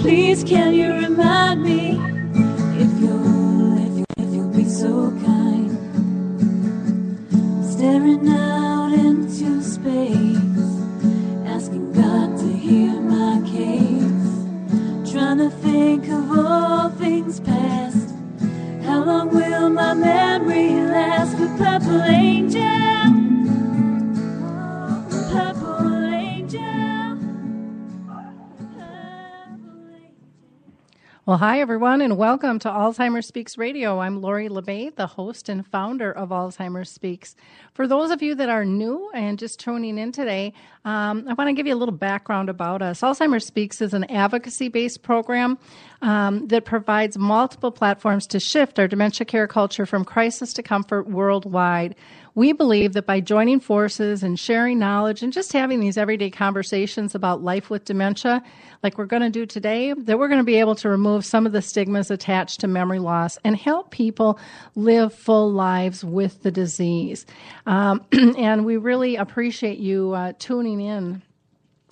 Please, can you remind me if you'll, if, you, if you'll be so kind? Staring out into space, asking God to hear my case. Trying to think of all things past. How long will my memory last? The purple angel. Well, hi, everyone, and welcome to Alzheimer's Speaks Radio. I'm Lori La Bey, the host and founder of Alzheimer's Speaks. For those of you that are new and just tuning in today, um, I want to give you a little background about us. Alzheimer's Speaks is an advocacy based program um, that provides multiple platforms to shift our dementia care culture from crisis to comfort worldwide. We believe that by joining forces and sharing knowledge and just having these everyday conversations about life with dementia, like we're going to do today, that we're going to be able to remove some of the stigmas attached to memory loss and help people live full lives with the disease. Um, and we really appreciate you uh, tuning in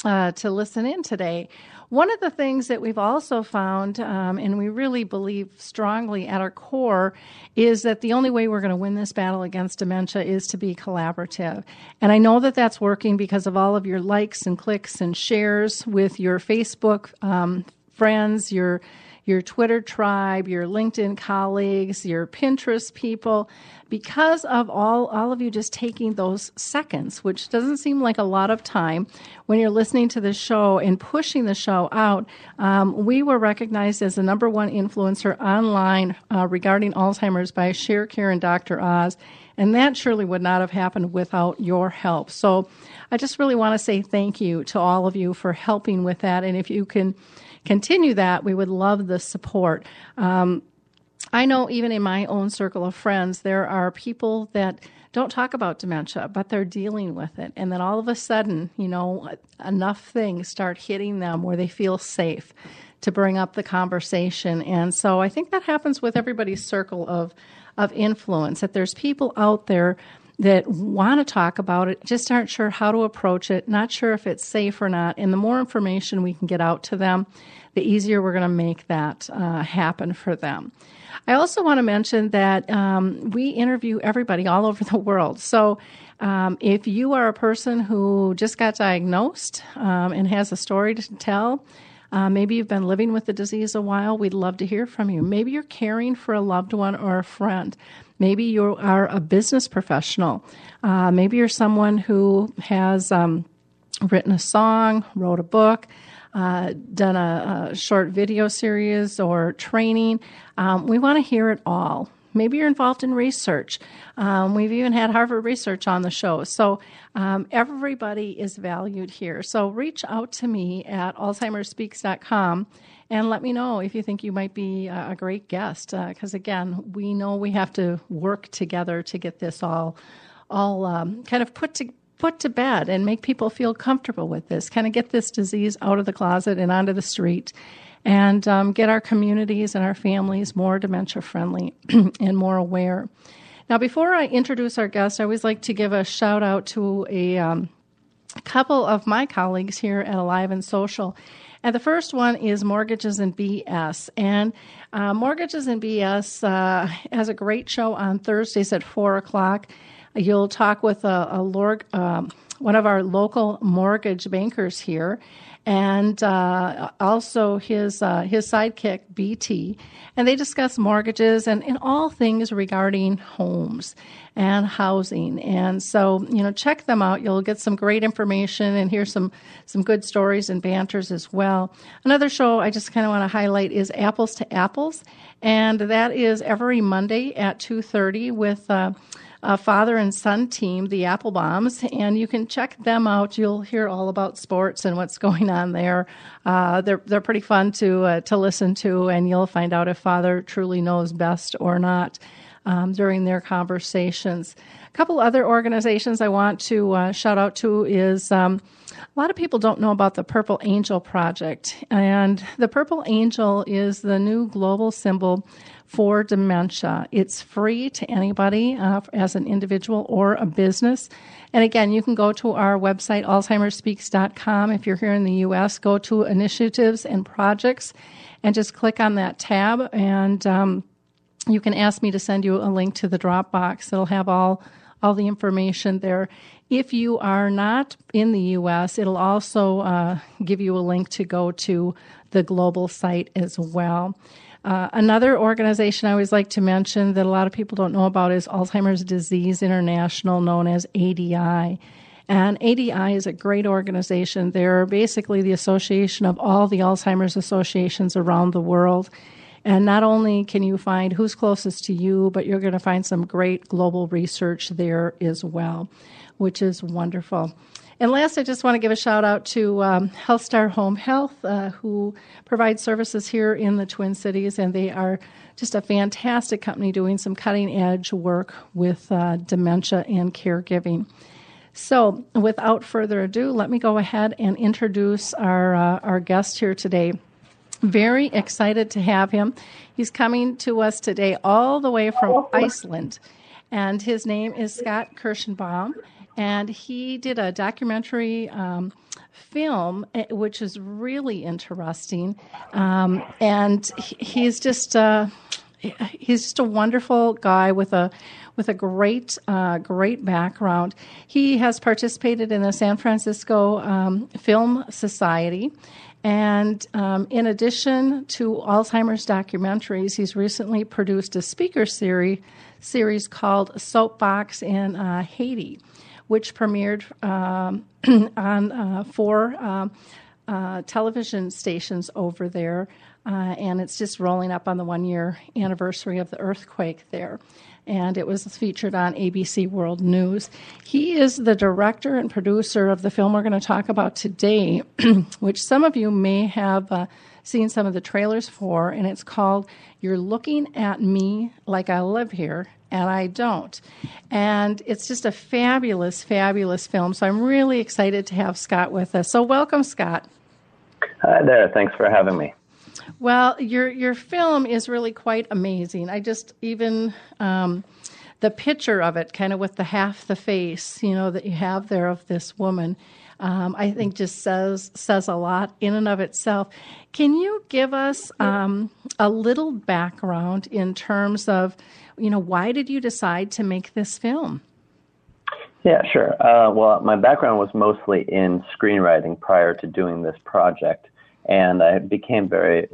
uh, to listen in today. One of the things that we've also found, um, and we really believe strongly at our core, is that the only way we're going to win this battle against dementia is to be collaborative. And I know that that's working because of all of your likes and clicks and shares with your Facebook um, friends, your your Twitter tribe, your LinkedIn colleagues, your Pinterest people, because of all, all of you just taking those seconds, which doesn't seem like a lot of time when you're listening to the show and pushing the show out. Um, we were recognized as the number one influencer online uh, regarding Alzheimer's by ShareCare and Dr. Oz. And that surely would not have happened without your help. So I just really want to say thank you to all of you for helping with that. And if you can continue that, we would love the support. Um, I know even in my own circle of friends, there are people that don't talk about dementia, but they're dealing with it. And then all of a sudden, you know, enough things start hitting them where they feel safe to bring up the conversation. And so I think that happens with everybody's circle of, of influence, that there's people out there that want to talk about it, just aren't sure how to approach it, not sure if it's safe or not. And the more information we can get out to them, the easier we're going to make that uh, happen for them. I also want to mention that um, we interview everybody all over the world. So um, if you are a person who just got diagnosed um, and has a story to tell, uh, maybe you've been living with the disease a while. We'd love to hear from you. Maybe you're caring for a loved one or a friend. Maybe you are a business professional. Uh, maybe you're someone who has um, written a song, wrote a book, uh, done a, a, short video series or training. Um, we want to hear it all. Maybe you're involved in research. Um, we've even had Harvard Research on the show. So um, everybody is valued here. So reach out to me at alzheimersspeaks.com and let me know if you think you might be a great guest. Because uh, again, we know we have to work together to get this all, all um, kind of put to, put to bed and make people feel comfortable with this. Kind of get this disease out of the closet and onto the street, and um, get our communities and our families more dementia friendly and more aware. Now, before I introduce our guest, I always like to give a shout out to a um, couple of my colleagues here at Alive and Social. And the first one is Mortgages and BS. And uh, Mortgages and BS uh, has a great show on Thursdays at 4 o'clock. You'll talk with a, a um, one of our local mortgage bankers here, and uh, also his uh, his sidekick BT, and they discuss mortgages and, and all things regarding homes and housing. And so, you know, check them out. You'll get some great information and hear some some good stories and banters as well. Another show I just kind of want to highlight is Apples to Apples, and that is every Monday at two thirty with. Uh, uh, father and son team, the Applebaums, and you can check them out. You'll hear all about sports and what's going on there. Uh, they're they're pretty fun to uh, to listen to, and you'll find out if father truly knows best or not. um, during their conversations. A couple other organizations I want to uh, shout out to is um, a lot of people don't know about the Purple Angel Project. And the Purple Angel is the new global symbol for dementia. It's free to anybody uh, as an individual or a business. And again, you can go to our website, alzheimersspeaks.com. If you're here in the U.S., go to initiatives and projects and just click on that tab. And um, you can ask me to send you a link to the Dropbox. It'll have all all the information there. If you are not in the U.S., it'll also uh, give you a link to go to the global site as well. Uh, another organization I always like to mention that a lot of people don't know about is Alzheimer's Disease International, known as ADI. And ADI is a great organization. They're basically the association of all the Alzheimer's associations around the world. And not only can you find who's closest to you, but you're going to find some great global research there as well, which is wonderful. And last, I just want to give a shout out to um, HealthStar Home Health, uh, who provides services here in the Twin Cities, and they are just a fantastic company doing some cutting edge work with uh, dementia and caregiving. So, without further ado, let me go ahead and introduce our uh, our guest here today. Very excited to have him. He's coming to us today all the way from Iceland, and his name is Scott Kirschenbaum and he did a documentary um, film, eh, which is really interesting. Um, and he's just uh, he's just a wonderful guy with a with a great uh, great background. He has participated in the San Francisco um, Film Society. And um, in addition to Alzheimer's documentaries, he's recently produced a speaker series series called Soapbox in uh, Haiti which premiered um, on uh, four um, uh, television stations over there. Uh, and it's just rolling up on the one year anniversary of the earthquake there. And it was featured on ABC World News. He is the director and producer of the film we're going to talk about today, which some of you may have uh, seen some of the trailers for, and it's called You're Looking at Me Like I Live Here and I don't. And it's just a fabulous, fabulous film. So I'm really excited to have Scott with us. So welcome, Scott. Hi there. Thanks for having me. Well, your your film is really quite amazing. I just even um, the picture of it, kind of with the half the face, you know, that you have there of this woman. Um, I think just says says a lot in and of itself. Can you give us um, a little background in terms of you know, why did you decide to make this film? Yeah, sure. Uh, well, my background was mostly in screenwriting prior to doing this project, and I became very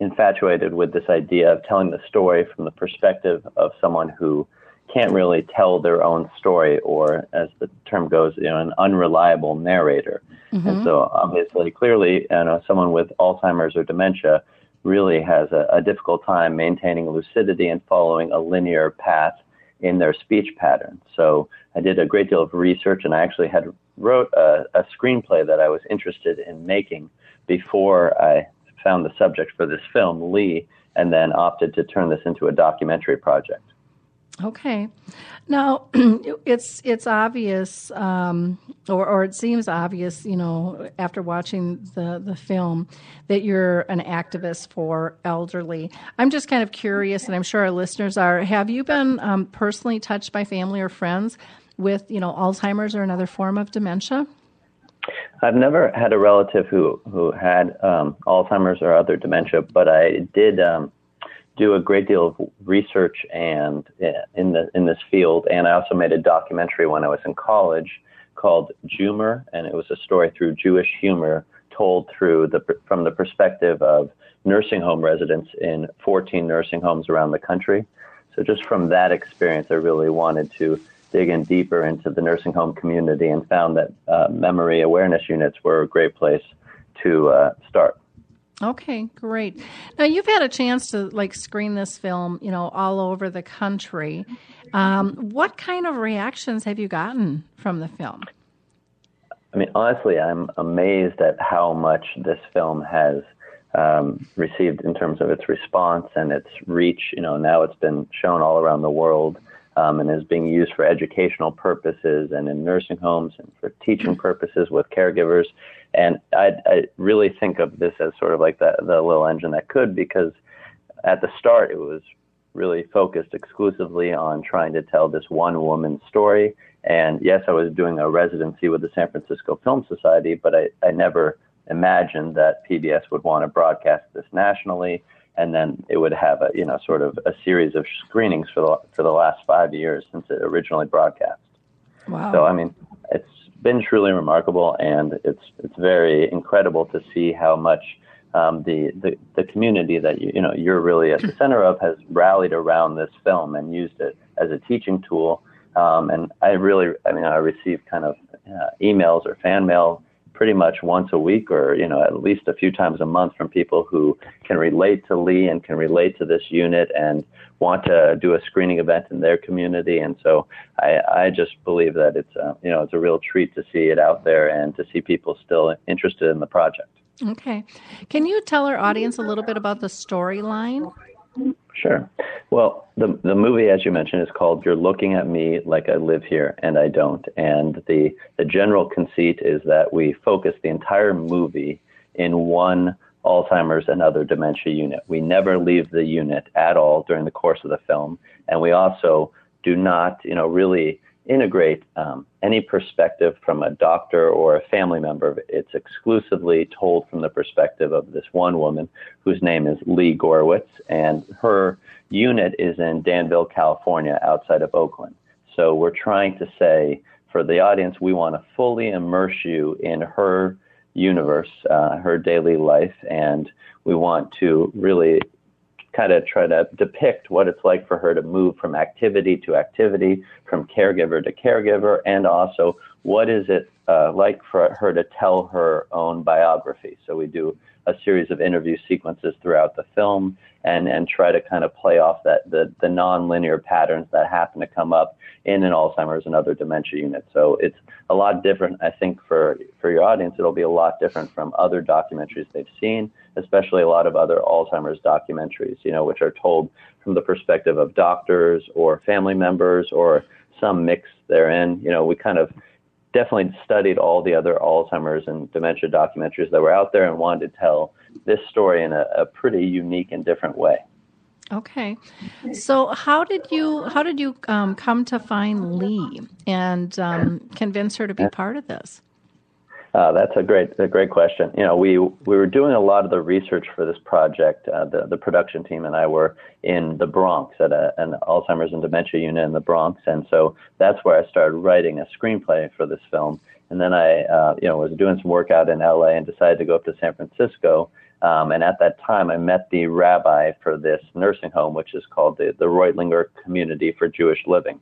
infatuated with this idea of telling the story from the perspective of someone who can't really tell their own story, or as the term goes, you know, an unreliable narrator. Mm-hmm. And so, obviously, clearly, you know, someone with Alzheimer's or dementia really has a, a difficult time maintaining lucidity and following a linear path in their speech pattern. So I did a great deal of research, and I actually had wrote a, a screenplay that I was interested in making before I found the subject for this film, Lee, and then opted to turn this into a documentary project. Okay. Now, it's it's obvious, um, or, or it seems obvious, you know, after watching the, the film, that you're an activist for elderly. I'm just kind of curious, and I'm sure our listeners are. Have you been um, personally touched by family or friends with, you know, Alzheimer's or another form of dementia? I've never had a relative who who had um, Alzheimer's or other dementia, but I did um, do a great deal of research and in the in this field. And I also made a documentary when I was in college called Joomer, and it was a story through Jewish humor told through the from the perspective of nursing home residents in 14 nursing homes around the country. So just from that experience, I really wanted to dig in deeper into the nursing home community and found that uh, memory awareness units were a great place to uh, start. Okay, great. Now you've had a chance to like screen this film, you know, all over the country. Um, what kind of reactions have you gotten from the film? I mean, honestly, I'm amazed at how much this film has um, received in terms of its response and its reach. You know, now it's been shown all around the world um, and is being used for educational purposes and in nursing homes and for teaching purposes with caregivers. And I, I really think of this as sort of like the, the little engine that could, because at the start it was really focused exclusively on trying to tell this one woman's story. And yes, I was doing a residency with the San Francisco Film Society, but I, I never imagined that PBS would want to broadcast this nationally and then it would have a you know sort of a series of screenings for the for the last five years since it originally broadcast. Wow. So I mean, it's been truly remarkable, and it's it's very incredible to see how much um, the, the the community that you you know you're really at the center of has rallied around this film and used it as a teaching tool. Um, and I really, I mean, I received kind of uh, emails or fan mail pretty much once a week or you know at least a few times a month from people who can relate to Lee and can relate to this unit and want to do a screening event in their community and so I, I just believe that it's a, you know it's a real treat to see it out there and to see people still interested in the project. Okay. Can you tell our audience a little bit about the storyline? Sure. Well, the the movie, as you mentioned, is called "You're Looking at Me Like I Live Here and I Don't," and the the general conceit is that we focus the entire movie in one Alzheimer's and other dementia unit. We never leave the unit at all during the course of the film, and we also do not, you know, really integrate um, any perspective from a doctor or a family member. It's exclusively told from the perspective of this one woman whose name is Lee Gorewitz, and her unit is in Danville, California, outside of Oakland. So we're trying to say for the audience, we want to fully immerse you in her universe, uh, her daily life, and we want to really kind of try to depict what it's like for her to move from activity to activity, from caregiver to caregiver, and also what is it uh, like for her to tell her own biography. So we do a series of interview sequences throughout the film and, and try to kind of play off that the, the non-linear patterns that happen to come up in an Alzheimer's and other dementia unit. So it's a lot different. I think for, for your audience, it'll be a lot different from other documentaries they've seen, especially a lot of other Alzheimer's documentaries, you know, which are told from the perspective of doctors or family members or some mix therein. You know, we kind of definitely studied all the other Alzheimer's and dementia documentaries that were out there and wanted to tell this story in a, a pretty unique and different way. Okay, so how did you how did you um, come to find Lee and um, convince her to be part of this? Uh, that's a great, a great question. You know, we we were doing a lot of the research for this project. Uh, the the production team and I were in the Bronx at a, an Alzheimer's and dementia unit in the Bronx, and so that's where I started writing a screenplay for this film. And then I, uh, you know, was doing some work out in LA and decided to go up to San Francisco. Um, and at that time, I met the rabbi for this nursing home, which is called the, the Reutlinger Community for Jewish Living.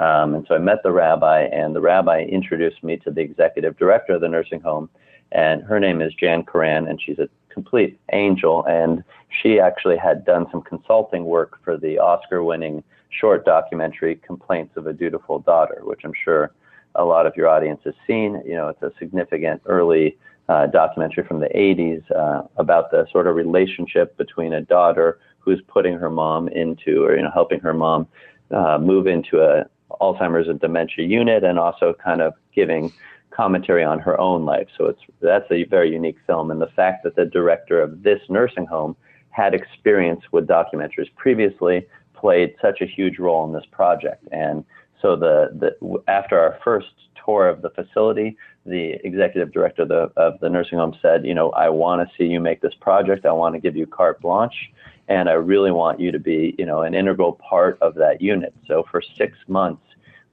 Um, and so I met the rabbi, and the rabbi introduced me to the executive director of the nursing home. And her name is Jan Karan, and she's a complete angel. And she actually had done some consulting work for the Oscar winning short documentary, Complaints of a Dutiful Daughter, which I'm sure a lot of your audience has seen. You know, it's a significant early uh, documentary from the 80s uh, about the sort of relationship between a daughter who's putting her mom into, or, you know, helping her mom uh, move into a Alzheimer's and dementia unit and also kind of giving commentary on her own life. So it's that's a very unique film. And the fact that the director of this nursing home had experience with documentaries previously played such a huge role in this project. And so the, the after our first tour of the facility, the executive director of the, of the nursing home said, you know, I want to see you make this project. I want to give you carte blanche and I really want you to be, you know, an integral part of that unit. So for six months,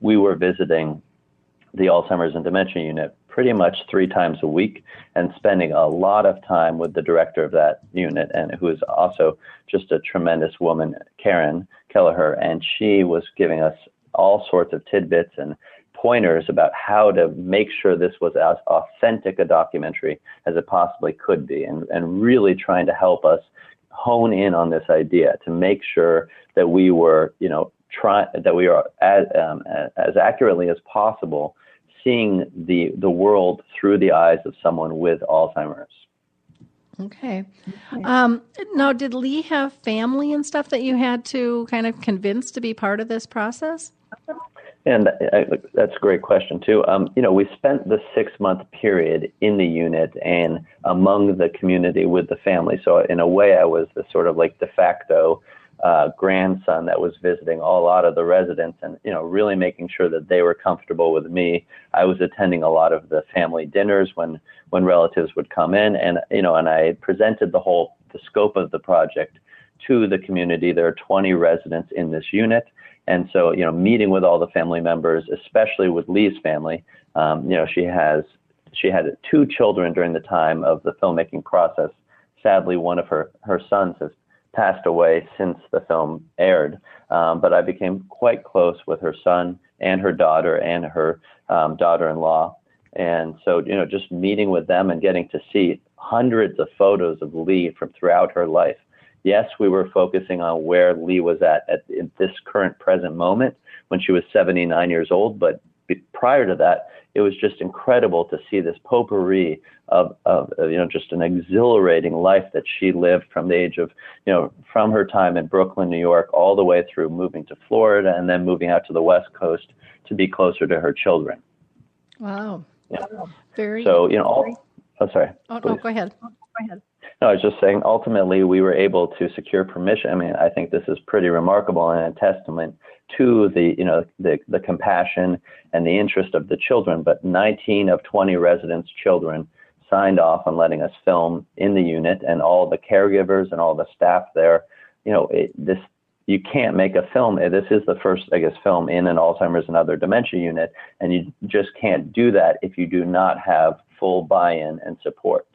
we were visiting the Alzheimer's and Dementia Unit pretty much three times a week and spending a lot of time with the director of that unit and who is also just a tremendous woman, Karen Kelleher, and she was giving us all sorts of tidbits and pointers about how to make sure this was as authentic a documentary as it possibly could be and, and really trying to help us hone in on this idea to make sure that we were, you know, try that we are as, um, as accurately as possible seeing the the world through the eyes of someone with Alzheimer's. Okay. Um, now, did Lee have family and stuff that you had to kind of convince to be part of this process? And that's a great question too. Um, you know, we spent the six month period in the unit and among the community with the family. So in a way, I was the sort of like de facto uh, grandson that was visiting a lot of the residents and you know really making sure that they were comfortable with me. I was attending a lot of the family dinners when when relatives would come in, and you know, and I presented the whole the scope of the project to the community. There are 20 residents in this unit, and so you know, meeting with all the family members, especially with Lee's family. Um, you know, she has she had two children during the time of the filmmaking process. Sadly, one of her her sons has passed away since the film aired. Um, but I became quite close with her son and her daughter and her um, daughter-in-law. And so, you know, just meeting with them and getting to see hundreds of photos of Lee from throughout her life. Yes, we were focusing on where Lee was at at this current present moment when she was 79 years old, but prior to that, it was just incredible to see this potpourri of, of, of, you know just an exhilarating life that she lived from the age of you know from her time in Brooklyn, New York, all the way through moving to Florida and then moving out to the West Coast to be closer to her children. Wow. Yeah. Very. So you know, all, oh sorry. Oh no, go ahead. Go ahead. No, I was just saying. Ultimately, we were able to secure permission. I mean, I think this is pretty remarkable and a testament to the you know the the compassion and the interest of the children. But 19 of 20 residents' children signed off on letting us film in the unit, and all the caregivers and all the staff there. You know, it, this you can't make a film. Eh, this is the first, I guess, film in an Alzheimer's and other dementia unit, and you just can't do that if you do not have full buy-in and support.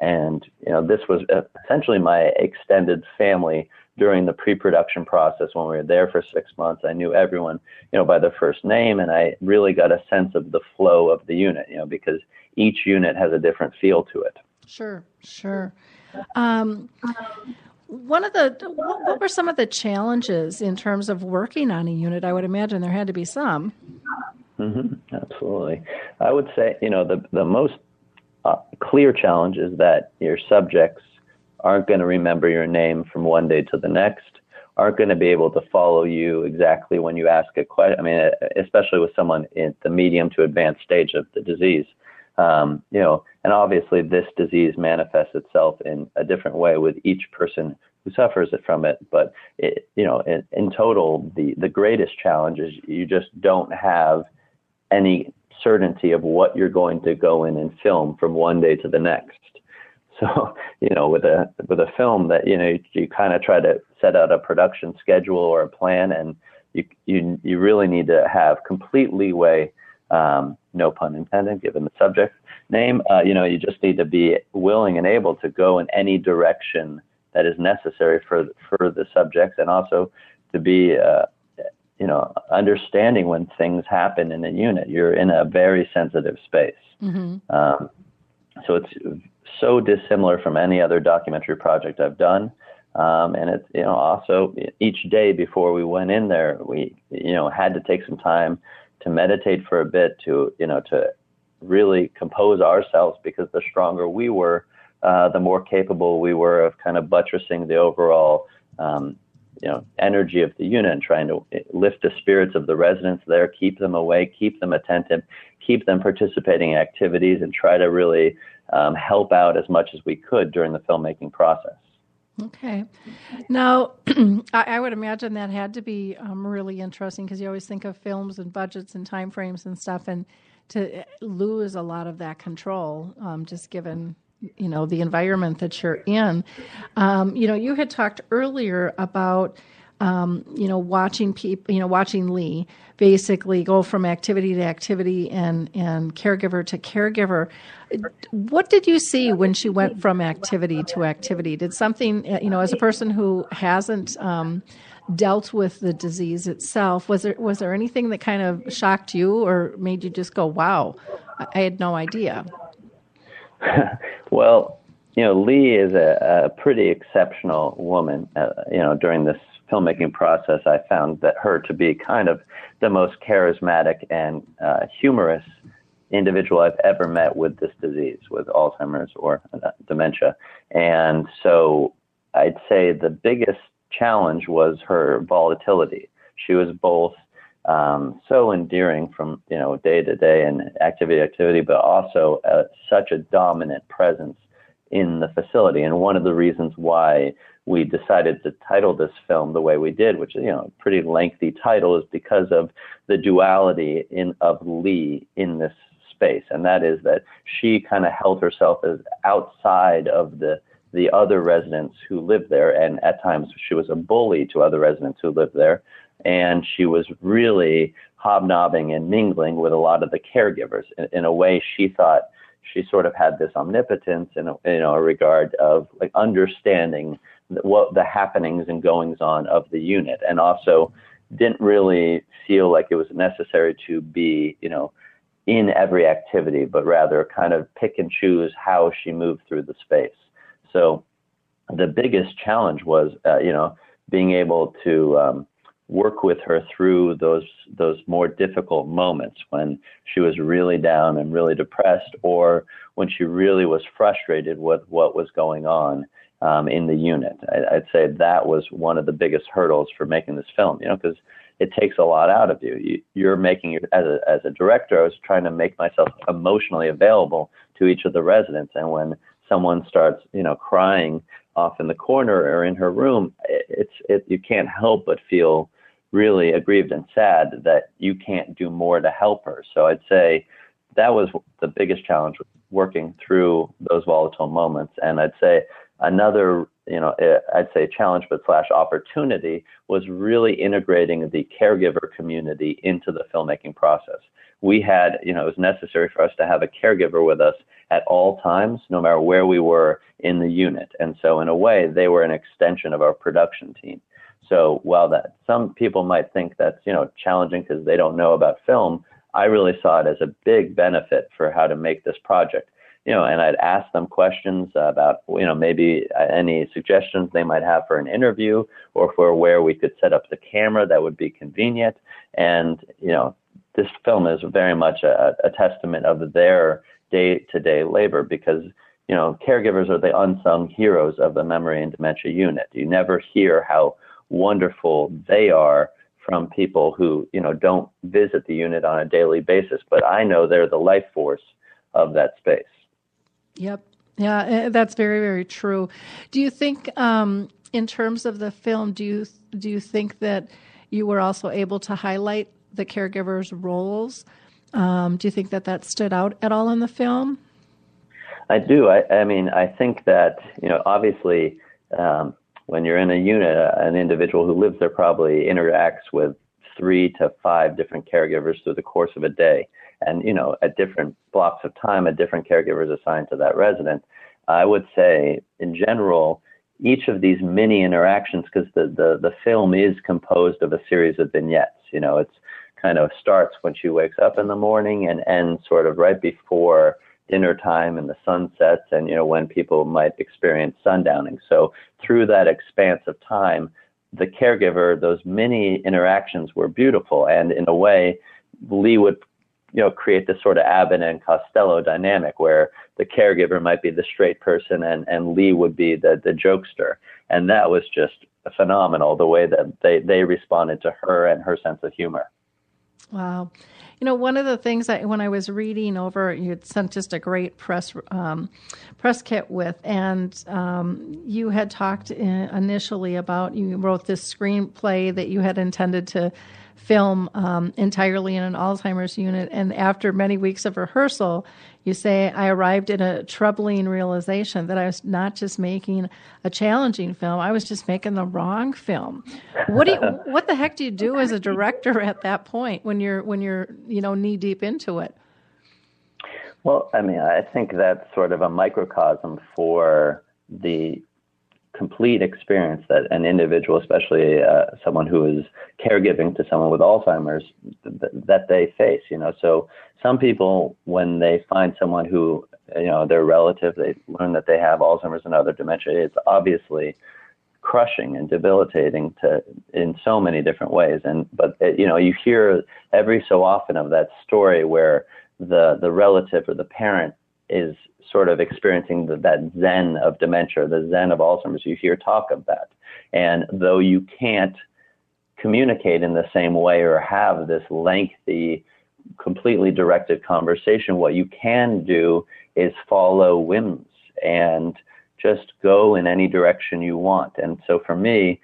And you know, this was essentially my extended family during the pre-production process when we were there for six months. I knew everyone, you know, by their first name, and I really got a sense of the flow of the unit, you know, because each unit has a different feel to it. Sure, sure. Um, one of the what were some of the challenges in terms of working on a unit? I would imagine there had to be some. Mm-hmm, absolutely, I would say you know the the most uh, clear challenge is that your subjects aren't going to remember your name from one day to the next, aren't going to be able to follow you exactly when you ask a question. I mean, especially with someone in the medium to advanced stage of the disease. Um, you know, and obviously this disease manifests itself in a different way with each person who suffers it from it. But it, you know, in, in total, the the greatest challenge is you just don't have any certainty of what you're going to go in and film from one day to the next. So, you know, with a with a film that you know you, you kind of try to set out a production schedule or a plan, and you you you really need to have complete leeway. Um, no pun intended, given the subject name. Uh, you know, you just need to be willing and able to go in any direction that is necessary for for the subjects, and also to be uh, you know, understanding when things happen in a unit. You're in a very sensitive space. Mm-hmm. Um, so it's so dissimilar from any other documentary project I've done. Um, and it's, you know, also each day before we went in there, we, you know, had to take some time to meditate for a bit to, you know, to really compose ourselves because the stronger we were, uh, the more capable we were of kind of buttressing the overall um, you know energy of the unit and trying to lift the spirits of the residents there, keep them awake, keep them attentive, keep them participating in activities, and try to really um, help out as much as we could during the filmmaking process. Okay. Now, I would imagine that had to be um, really interesting because you always think of films and budgets and timeframes and stuff, and to lose a lot of that control, um, just given you know the environment that you're in. Um, you know, you had talked earlier about um, you know watching people, you know, watching Lee basically go from activity to activity and and caregiver to caregiver. What did you see when she went from activity to activity? Did something you know, as a person who hasn't um, dealt with the disease itself, was there was there anything that kind of shocked you or made you just go, "Wow, I had no idea"? well, you know, Lee is a, a pretty exceptional woman. Uh, you know, during this filmmaking process, I found that her to be kind of the most charismatic and uh, humorous individual I've ever met with this disease, with Alzheimer's or uh, dementia. And so I'd say the biggest challenge was her volatility. She was both um, so endearing from you know day to day and activity to activity, but also uh, such a dominant presence in the facility. And one of the reasons why we decided to title this film the way we did, which is you know a pretty lengthy title, is because of the duality in of Lee in this space, and that is that she kind of held herself as outside of the the other residents who lived there, and at times she was a bully to other residents who lived there, and she was really hobnobbing and mingling with a lot of the caregivers in, in a way she thought she sort of had this omnipotence in a, you know a regard of like understanding what the happenings and goings on of the unit, and also didn't really feel like it was necessary to be you know in every activity, but rather kind of pick and choose how she moved through the space. So the biggest challenge was uh, you know being able to um, work with her through those those more difficult moments when she was really down and really depressed, or when she really was frustrated with what was going on um, in the unit. I, would say that was one of the biggest hurdles for making this film. You know, because it takes a lot out of you. you are making as a as a director. I was trying to make myself emotionally available to each of the residents, and when someone starts, you know, crying off in the corner or in her room, it's it, you can't help but feel really aggrieved and sad that you can't do more to help her. So I'd say that was the biggest challenge working through those volatile moments. And I'd say another, you know, eh, I'd say challenge but slash opportunity was really integrating the caregiver community into the filmmaking process. We had, you know, it was necessary for us to have a caregiver with us at all times, no matter where we were in the unit. And so in a way, they were an extension of our production team. So while that some people might think that's you know challenging because they don't know about film, I really saw it as a big benefit for how to make this project. You know, and I'd ask them questions about you know maybe uh, any suggestions they might have for an interview or for where we could set up the camera that would be convenient. And you know, this film is very much a, a testament of their day-to-day labor because you know caregivers are the unsung heroes of the memory and dementia unit. You never hear how wonderful they are from people who you know don't visit the unit on a daily basis but i know they're the life force of that space. Yep. Yeah eh, that's very very true. Do you think um, in terms of the film do you do you think that you were also able to highlight the caregivers roles? Um, do you think that that stood out at all in the film? I do. I, I mean i think that you know obviously um, when you're in a unit, uh, an individual who lives there probably interacts with three to five different caregivers through the course of a day. And, you know, at different blocks of time, a different caregiver is assigned to that resident. I would say, in general, each of these mini interactions, because the, the, the film is composed of a series of vignettes. You know, it's kind of starts when she wakes up in the morning and ends sort of right before dinner time and the sun sets and you know when people might experience sundowning. So through that expanse of time the caregiver those many interactions were beautiful. And in a way lee would you know create this sort of abbott and costello dynamic where the caregiver might be the straight person and and lee would be the the jokester. And that was just phenomenal the way that they they responded to her and her sense of humor. Wow you know, one of the things that when I was reading over, you had sent just a great press um, press kit with, and um, you had talked initially about you wrote this screenplay that you had intended to film um, entirely in an Alzheimer's unit. And after many weeks of rehearsal, you say, I arrived at a troubling realization that I was not just making a challenging film, I was just making the wrong film. What do you, what the heck do you do as a director at that point when you're when you're, you know, knee deep into it? Well, I mean, I think that's sort of a microcosm for the complete experience that an individual, especially uh, someone who is caregiving to someone with Alzheimer's, th- that they face. You know, so some people, when they find someone who, you know, their relative, they learn that they have Alzheimer's and other dementia. It's obviously crushing and debilitating to in so many different ways. And but it, you know, you hear every so often of that story where the the relative or the parent is sort of experiencing the, that zen of dementia, the zen of Alzheimer's. You hear talk of that, and though you can't communicate in the same way or have this lengthy, completely directed conversation, what you can do is follow whims and just go in any direction you want. And so for me,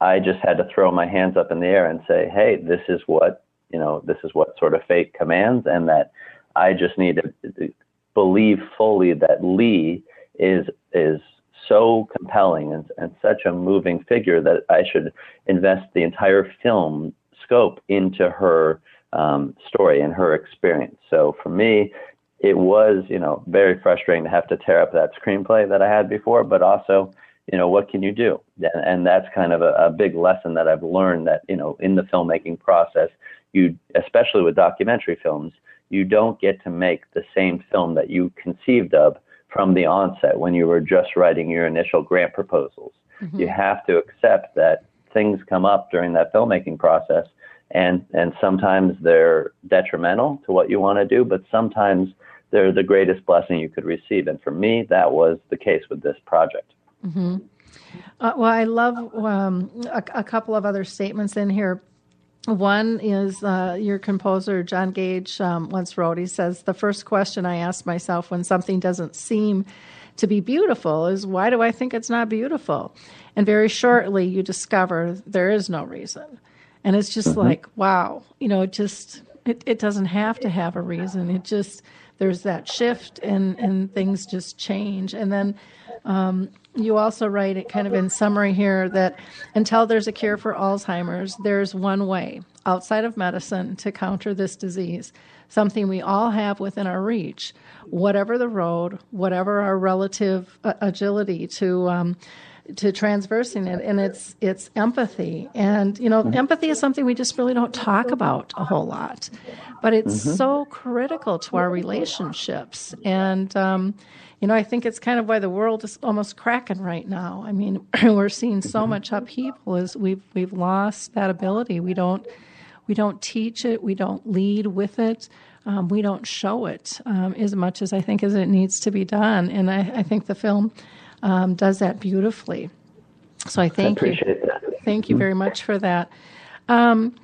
I just had to throw my hands up in the air and say, hey, this is what, you know, this is what sort of fate commands, and that I just need to believe fully that Lee is is so compelling and, and such a moving figure that I should invest the entire film scope into her um, story and her experience. So for me, it was, you know, very frustrating to have to tear up that screenplay that I had before, but also, you know, what can you do? And, and that's kind of a, a big lesson that I've learned that, you know, in the filmmaking process, you, especially with documentary films, you don't get to make the same film that you conceived of from the onset when you were just writing your initial grant proposals. Mm-hmm. You have to accept that things come up during that filmmaking process and and sometimes they're detrimental to what you want to do, but sometimes they're the greatest blessing you could receive. And for me, that was the case with this project. Mm-hmm. Uh, well, I love um, a, a, couple of other statements in here. One is uh, your composer, John Cage, um, once wrote, he says, The first question I ask myself when something doesn't seem to be beautiful is, Why do I think it's not beautiful? And very shortly, you discover there is no reason. And it's just mm-hmm. like, wow, you know, it just, it, it doesn't have to have a reason. It just, there's that shift and, and things just change. And then um, you also write it kind of in summary here that until there's a cure for Alzheimer's, there's one way outside of medicine to counter this disease, something we all have within our reach, whatever the road, whatever our relative uh, agility to. Um, to transversing it and it's it's empathy and you know empathy is something we just really don't talk about a whole lot but it's mm-hmm. so critical to our relationships and um, you know, I think it's kind of why the world is almost cracking right now. I mean, we're seeing so mm-hmm. much upheaval is we've we've lost that ability. We don't we don't teach it. We don't lead with it. Um, we don't show it um, as much as I think as it needs to be done. And I, I think the film um, does that beautifully. So I thank I you. That. Thank you very much for that. Um.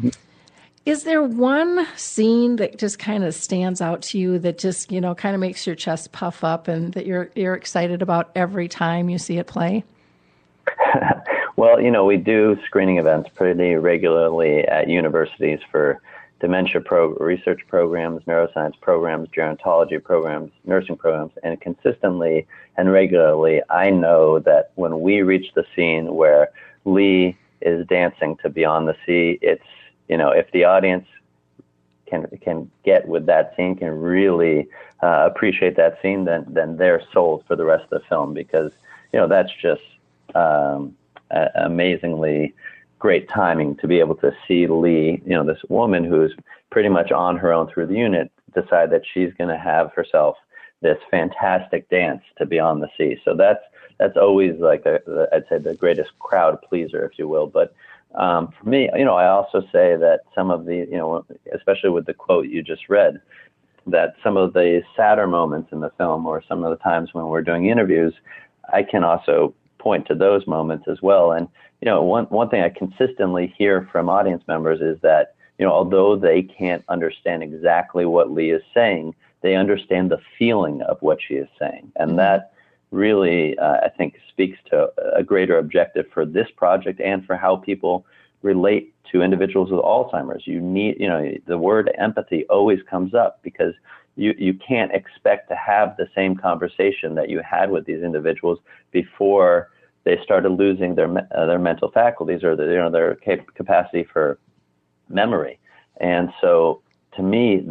Is there one scene that just kind of stands out to you that just, you know, kind of makes your chest puff up and that you're you're excited about every time you see it play? well, you know, we do screening events pretty regularly at universities for dementia pro- research programs, neuroscience programs, gerontology programs, nursing programs, and consistently and regularly, I know that when we reach the scene where Lee is dancing to Beyond the Sea, it's you know, if the audience can can get with that scene, can really uh, appreciate that scene, then then they're sold for the rest of the film because you know that's just um, amazingly great timing to be able to see Lee, you know, this woman who's pretty much on her own through the unit, decide that she's going to have herself this fantastic dance to Beyond the Sea. So that's that's always like I'd say the greatest crowd pleaser, if you will. But um, for me, you know, I also say that some of the, you know, especially with the quote you just read, that some of the sadder moments in the film, or some of the times when we're doing interviews, I can also point to those moments as well. And you know, one one thing I consistently hear from audience members is that you know, although they can't understand exactly what Lee is saying, they understand the feeling of what she is saying, and mm-hmm. that really, uh, I think, speaks to a greater objective for this project and for how people relate to individuals with Alzheimer's. You need, you know, the word empathy always comes up because you, you can't expect to have the same conversation that you had with these individuals before they started losing their uh, their mental faculties or their, you know their cap- capacity for memory. And so, to me,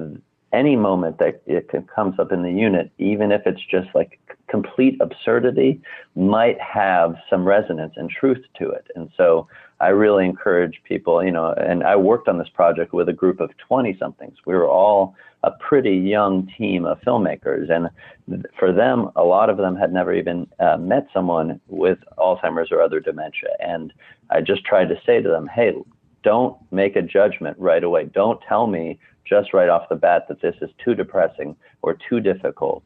any moment that it comes up in the unit, even if it's just like complete absurdity, might have some resonance and truth to it. And so I really encourage people, you know, and I worked on this project with a group of 20 somethings. We were all a pretty young team of filmmakers. And for them, a lot of them had never even uh, met someone with Alzheimer's or other dementia. And I just tried to say to them, hey, don't make a judgment right away. Don't tell me just right off the bat that this is too depressing or too difficult,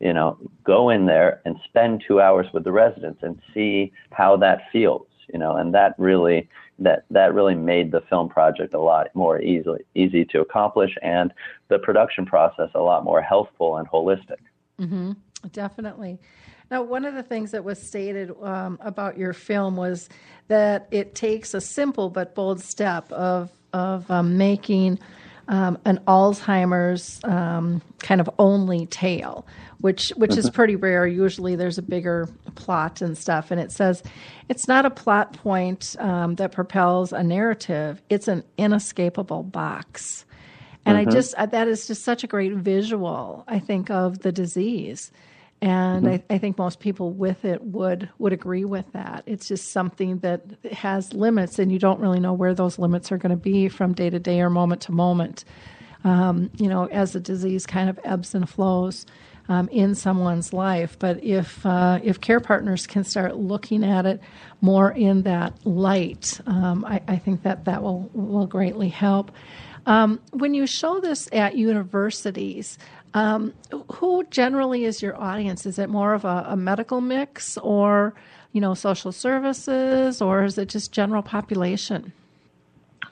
you know, go in there and spend two hours with the residents and see how that feels, you know, and that really that that really made the film project a lot more easily easy to accomplish and the production process a lot more healthful and holistic. Mm-hmm. Definitely. Now, one of the things that was stated um, about your film was that it takes a simple but bold step of of um, making um, an Alzheimer's um, kind of only tale, which which is mm-hmm. pretty rare. Usually, there's a bigger plot and stuff, and it says it's not a plot point um, that propels a narrative; it's an inescapable box. And mm-hmm. I just that is just such a great visual. I think of the disease and mm-hmm. I, I, think most people with it would would agree with that. It's just something that has limits, and you don't really know where those limits are going to be from day to day or moment to moment. Um, you know, as the disease kind of ebbs and flows um, in someone's life. But if uh, if care partners can start looking at it more in that light, um, I, I, think that that will will greatly help. Um, when you show this at universities, um, who generally is your audience? Is it more of a, a, medical mix, or you know, social services, or is it just general population?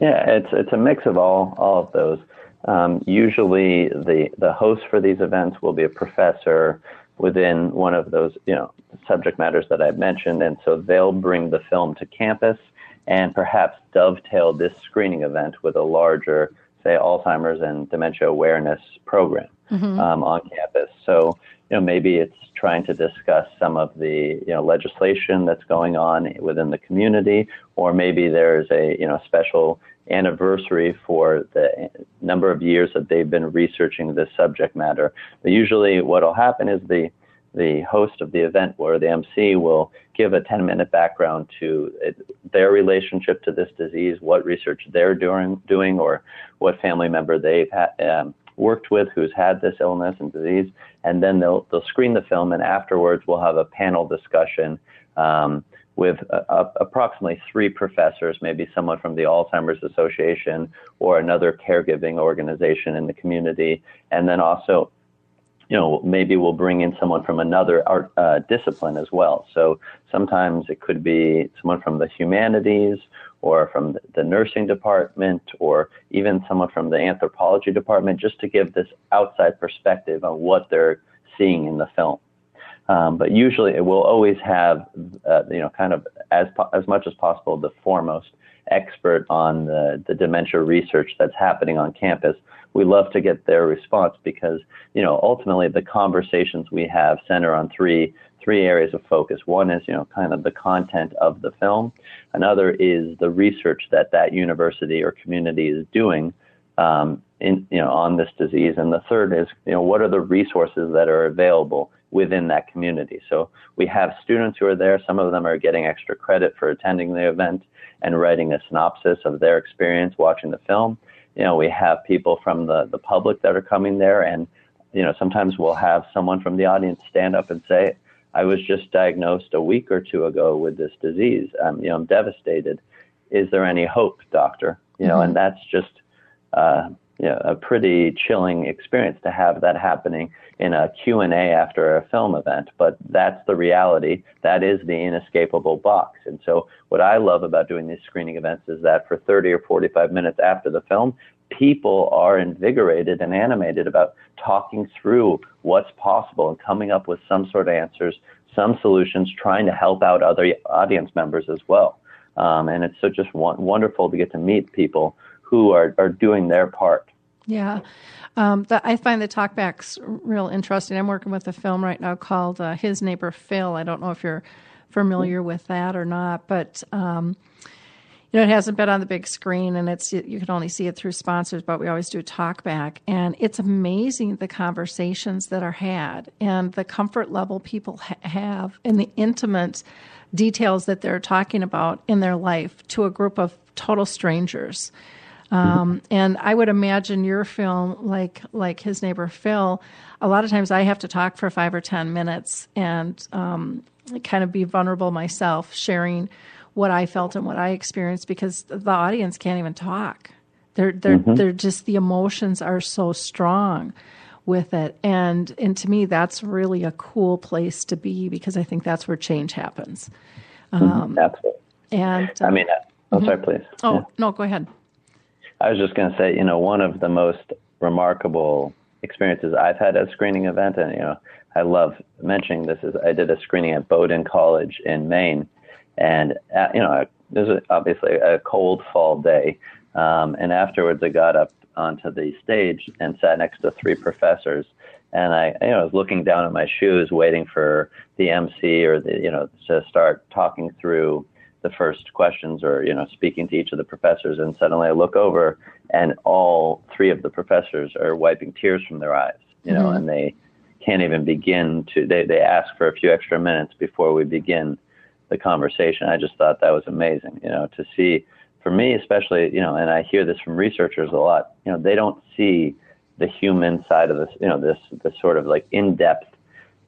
Yeah, it's it's a mix of all all of those. Um, usually, the the host for these events will be a professor within one of those you know subject matters that I've mentioned, and so they'll bring the film to campus and perhaps dovetail this screening event with a larger, say, Alzheimer's and dementia awareness program mm-hmm. um, on campus. So, you know, maybe it's trying to discuss some of the, you know, legislation that's going on within the community, or maybe there's a, you know, special anniversary for the number of years that they've been researching this subject matter. But usually what will happen is the the host of the event or the MC will give a 10 minute background to their relationship to this disease, what research they're doing, doing or what family member they've had, um, worked with who's had this illness and disease, and then they'll they'll screen the film, and afterwards we'll have a panel discussion um, with approximately three professors, maybe someone from the Alzheimer's Association or another caregiving organization in the community, and then also you know, maybe we'll bring in someone from another art uh, discipline as well. So sometimes it could be someone from the humanities or from the nursing department or even someone from the anthropology department just to give this outside perspective on what they're seeing in the film. Um, but usually it will always have, uh, you know, kind of as, as much as possible the foremost expert on the, the dementia research that's happening on campus. We love to get their response because, you know, ultimately the conversations we have center on three three areas of focus. One is, you know, kind of the content of the film. Another is the research that that university or community is doing, um, in, you know, on this disease. And the third is, you know, what are the resources that are available within that community? So we have students who are there. Some of them are getting extra credit for attending the event and writing a synopsis of their experience watching the film. You know, we have people from the, the public that are coming there and, you know, sometimes we'll have someone from the audience stand up and say, I was just diagnosed a week or two ago with this disease. Um, you know, I'm devastated. Is there any hope, doctor? You know, mm-hmm. and that's just uh, you know, a pretty chilling experience to have that happening in a Q&A after a film event. But that's the reality. That is the inescapable box. And so what I love about doing these screening events is that for 30 or 45 minutes after the film, people are invigorated and animated about talking through what's possible and coming up with some sort of answers, some solutions, trying to help out other audience members as well. Um, and it's so just wonderful to get to meet people who are, are doing their part. Yeah. Um, the, I find the talkbacks real interesting. I'm working with a film right now called uh, His Neighbor Phil. I don't know if you're familiar with that or not, but um, you know, it hasn't been on the big screen and it's you can only see it through sponsors, but we always do talk back. And it's amazing the conversations that are had and the comfort level people ha- have and the intimate details that they're talking about in their life to a group of total strangers. Um, and I would imagine your film, like like his neighbor Phil, a lot of times I have to talk for five or ten minutes and um, kind of be vulnerable myself, sharing what I felt and what I experienced because the audience can't even talk. They're they're mm-hmm. they're just the emotions are so strong with it, and and to me that's really a cool place to be because I think that's where change happens. Mm-hmm. Um, Absolutely. And uh, I mean, uh, oh, mm-hmm. sorry, please. Oh yeah. no, go ahead. I was just going to say, you know, one of the most remarkable experiences I've had at a screening event, and you know, I love mentioning this is I did a screening at Bowdoin College in Maine, and uh, you know, this was obviously a cold fall day, um, and afterwards I got up onto the stage and sat next to three professors, and I, you know, I was looking down at my shoes, waiting for the MC or the, you know, to start talking through the first questions or you know speaking to each of the professors and suddenly I look over and all three of the professors are wiping tears from their eyes you know mm-hmm. and they can't even begin to they they ask for a few extra minutes before we begin the conversation I just thought that was amazing you know to see for me especially you know and I hear this from researchers a lot you know they don't see the human side of this you know this this sort of like in-depth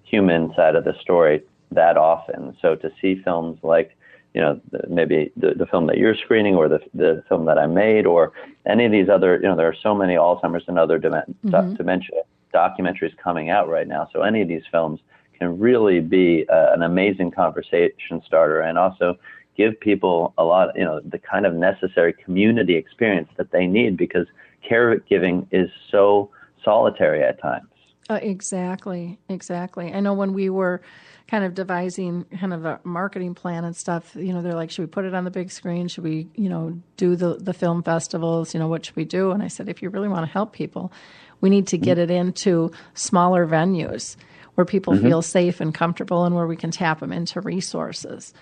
human side of the story that often so to see films like you know, maybe the, the film that you're screening or the, the film that I made or any of these other, you know, there are so many Alzheimer's and other mm-hmm. dementia documentaries coming out right now. So any of these films can really be uh, an amazing conversation starter and also give people a lot, you know, the kind of necessary community experience that they need because caregiving is so solitary at times. Uh, exactly, exactly. I know when we were kind of devising kind of a marketing plan and stuff, you know, they're like, should we put it on the big screen? Should we, you know, do the, the film festivals? You know, what should we do? And I said, if you really want to help people, we need to get mm-hmm. it into smaller venues where people mm-hmm. feel safe and comfortable and where we can tap them into resources.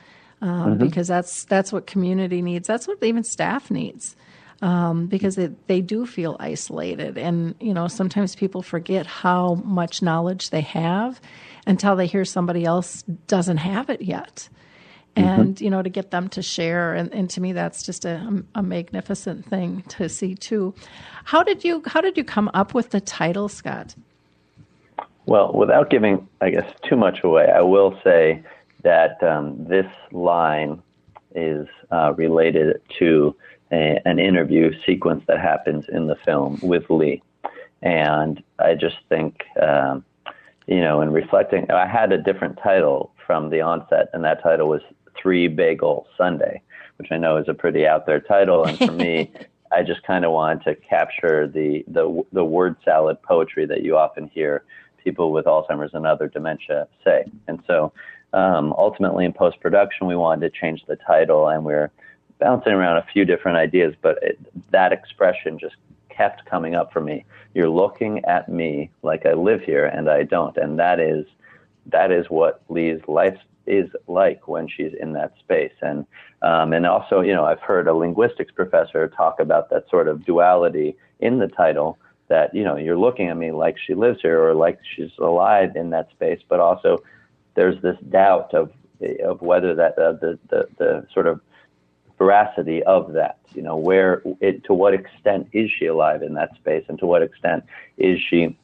Um, mm-hmm. Because that's that's what community needs. That's what even staff needs. Um, because it, they do feel isolated, and you know sometimes people forget how much knowledge they have, until they hear somebody else doesn't have it yet. Mm-hmm. And, mm-hmm. you know, to get them to share. And, and to me, that's just a, a magnificent thing to see too. How did you, how did you come up with the title, Scott? Well, without giving, I guess, too much away, I will say that um, this line is uh, related to a, an interview sequence that happens in the film with Lee. And I just think um, you know, in reflecting, I had a different title from the onset, and that title was Three Bagel Sunday, which I know is a pretty out there title. And for me, I just kind of wanted to capture the, the, the word salad poetry that you often hear people with Alzheimer's and other dementia say. And so um, ultimately, in post production, we wanted to change the title, and we're bouncing around a few different ideas, but it, that expression just kept coming up for me. You're looking at me like I live here and I don't, and that is that is what Lee's life is like when she's in that space. And um, and also, you know, I've heard a linguistics professor talk about that sort of duality in the title. That you know, you're looking at me like she lives here or like she's alive in that space, but also there's this doubt of of whether that uh, the, the the sort of veracity of that. You know, where it, to what extent is she alive in that space, and to what extent is she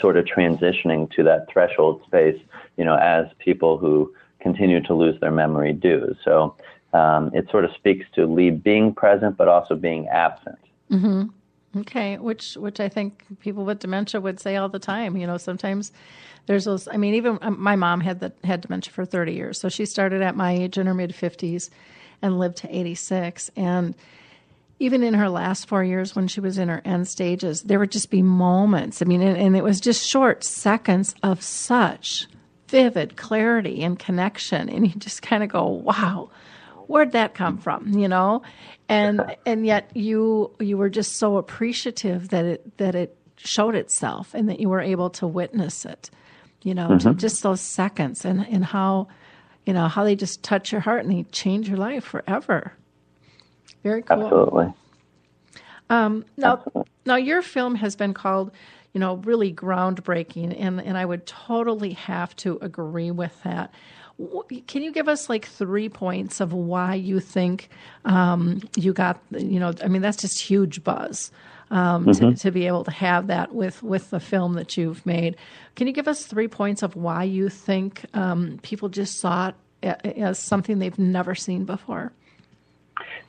sort of transitioning to that threshold space? You know, as people who continue to lose their memory do. So um, it sort of speaks to Lee being present, but also being absent. Mm-hmm. Okay, which which I think people with dementia would say all the time. You know, sometimes there's those. I mean, even um, my mom had the had dementia for 30 years, so she started at my age in her mid 50s, and lived to 86. And even in her last four years when she was in her end stages, there would just be moments. I mean, and, and it was just short seconds of such vivid clarity and connection. And you just kind of go, wow, where'd that come from? You know? And and yet you you were just so appreciative that it that it showed itself and that you were able to witness it. You know, mm-hmm. just those seconds and, and how you know, how they just touch your heart and they change your life forever. Very cool. Absolutely. Um, now, Absolutely. now your film has been called, you know, really groundbreaking, and and I would totally have to agree with that. Can you give us like three points of why you think um, you got, you know, I mean, that's just huge buzz um, mm-hmm. to, to be able to have that with, with the film that you've made. Can you give us three points of why you think um, people just saw it as something they've never seen before?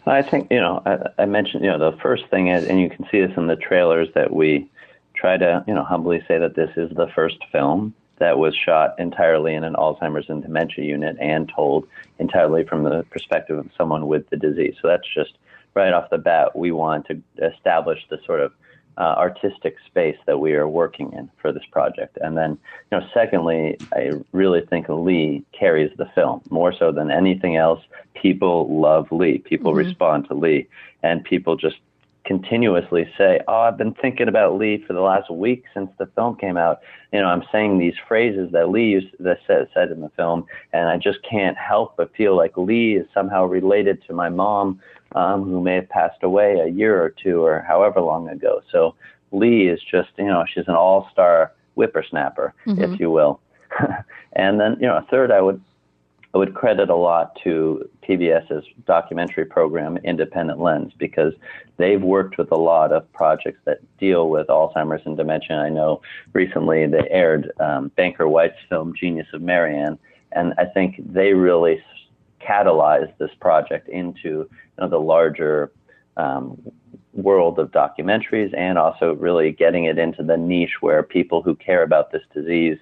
I think you know I, I, mentioned you know the first thing is, and you can see this in the trailers that we try to you know humbly say that this is the first film that was shot entirely in an Alzheimer's and dementia unit and told entirely from the perspective of someone with the disease. So that's just right off the bat. We want to establish the sort of uh, artistic space that we are working in for this project. And then, you know, secondly, I really think Lee carries the film more so than anything else. People love Lee. People mm-hmm. respond to Lee, and people just continuously say, "Oh, I've been thinking about Lee for the last week since the film came out. You know, I'm saying these phrases that Lee used that said, said in the film, and I just can't help but feel like Lee is somehow related to my mom, um, who may have passed away a year or two or however long ago. So Lee is just, you know, she's an all-star whippersnapper, mm-hmm. if you will. and then, you know, a third, I would I would credit a lot to PBS's documentary program, Independent Lens, because they've worked with a lot of projects that deal with Alzheimer's and dementia. I know recently they aired um, Banker White's film, Genius of Marian, and I think they really catalyzed this project into you know, the larger um, world of documentaries and also really getting it into the niche where people who care about this disease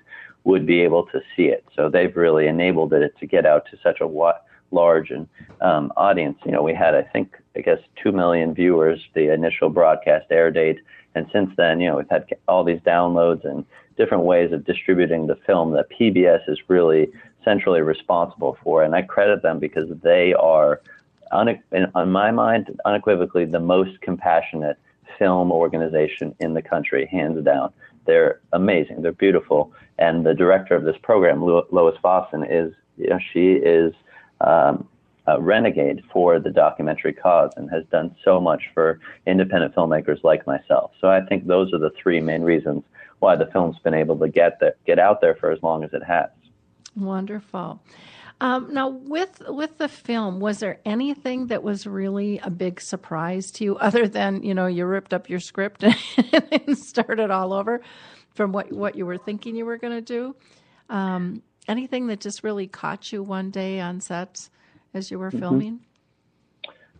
would be able to see it. So they've really enabled it to get out to such a wa- large and um, audience. You know, we had I think I guess two million viewers the initial broadcast air date, and since then, you know, we've had all these downloads and different ways of distributing the film that PBS is really centrally responsible for, and I credit them because they are, on, in, my mind, unequivocally the most compassionate film organization in the country, hands down. They're amazing. They're beautiful. And the director of this program, Lois Vossen, is you know, she is um, a renegade for the documentary cause and has done so much for independent filmmakers like myself. So I think those are the three main reasons why the film's been able to get the, get out there for as long as it has. Wonderful. Um, now, with with the film, was there anything that was really a big surprise to you, other than you know you ripped up your script and started all over from what what you were thinking you were going to do? Um, anything that just really caught you one day on set as you were mm-hmm. filming?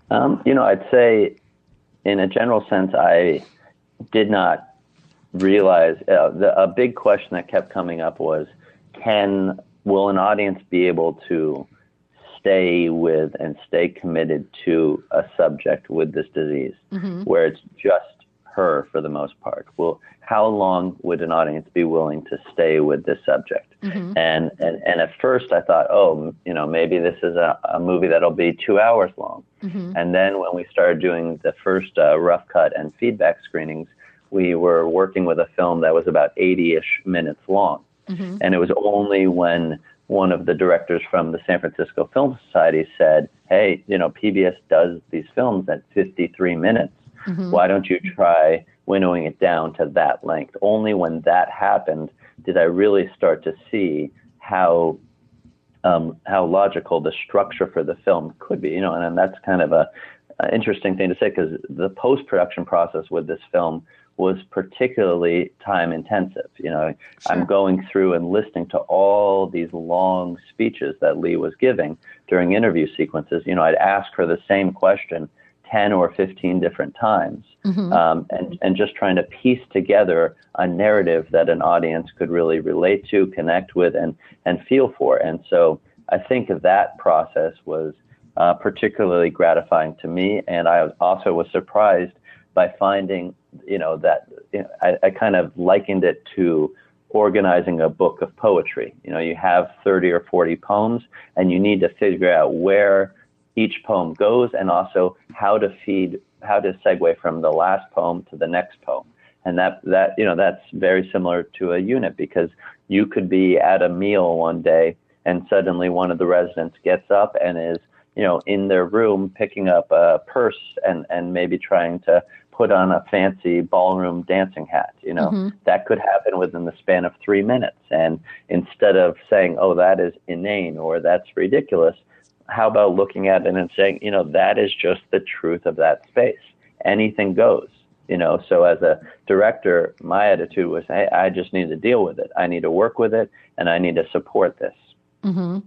Um, you know, I'd say, in a general sense, I did not realize uh, the, a big question that kept coming up was, can will an audience be able to stay with and stay committed to a subject with this disease mm-hmm. where it's just her for the most part? Well, how long would an audience be willing to stay with this subject? Mm-hmm. And, and and at first I thought, oh, you know, maybe this is a, a movie that'll be two hours long. Mm-hmm. And then when we started doing the first uh, rough cut and feedback screenings, we were working with a film that was about 80-ish minutes long. Mm-hmm. And it was only when one of the directors from the San Francisco Film Society said, Hey, you know, PBS does these films at 53 minutes. Mm-hmm. Why don't you try winnowing it down to that length? Only when that happened did I really start to see how um, how logical the structure for the film could be. You know, and, and that's kind of a, a interesting thing to say because the post production process with this film was particularly time intensive. You know, sure. I'm going through and listening to all these long speeches that Lee was giving during interview sequences. You know, I'd ask her the same question 10 or 15 different times mm-hmm. um, and, and just trying to piece together a narrative that an audience could really relate to, connect with, and, and feel for. And so I think that process was uh, particularly gratifying to me. And I also was surprised by finding, you know, that you know, I, I kind of likened it to organizing a book of poetry. You know, you have 30 or 40 poems, and you need to figure out where each poem goes and also how to feed, how to segue from the last poem to the next poem. And that, that, you know, that's very similar to a unit because you could be at a meal one day and suddenly one of the residents gets up and is, you know, in their room picking up a purse and, and maybe trying to put on a fancy ballroom dancing hat. You know, mm-hmm. that could happen within the span of three minutes. And instead of saying, oh, that is inane or that's ridiculous, how about looking at it and saying, you know, that is just the truth of that space. Anything goes. You know, so as a director, my attitude was, hey, I just need to deal with it. I need to work with it, and I need to support this. Mm-hmm.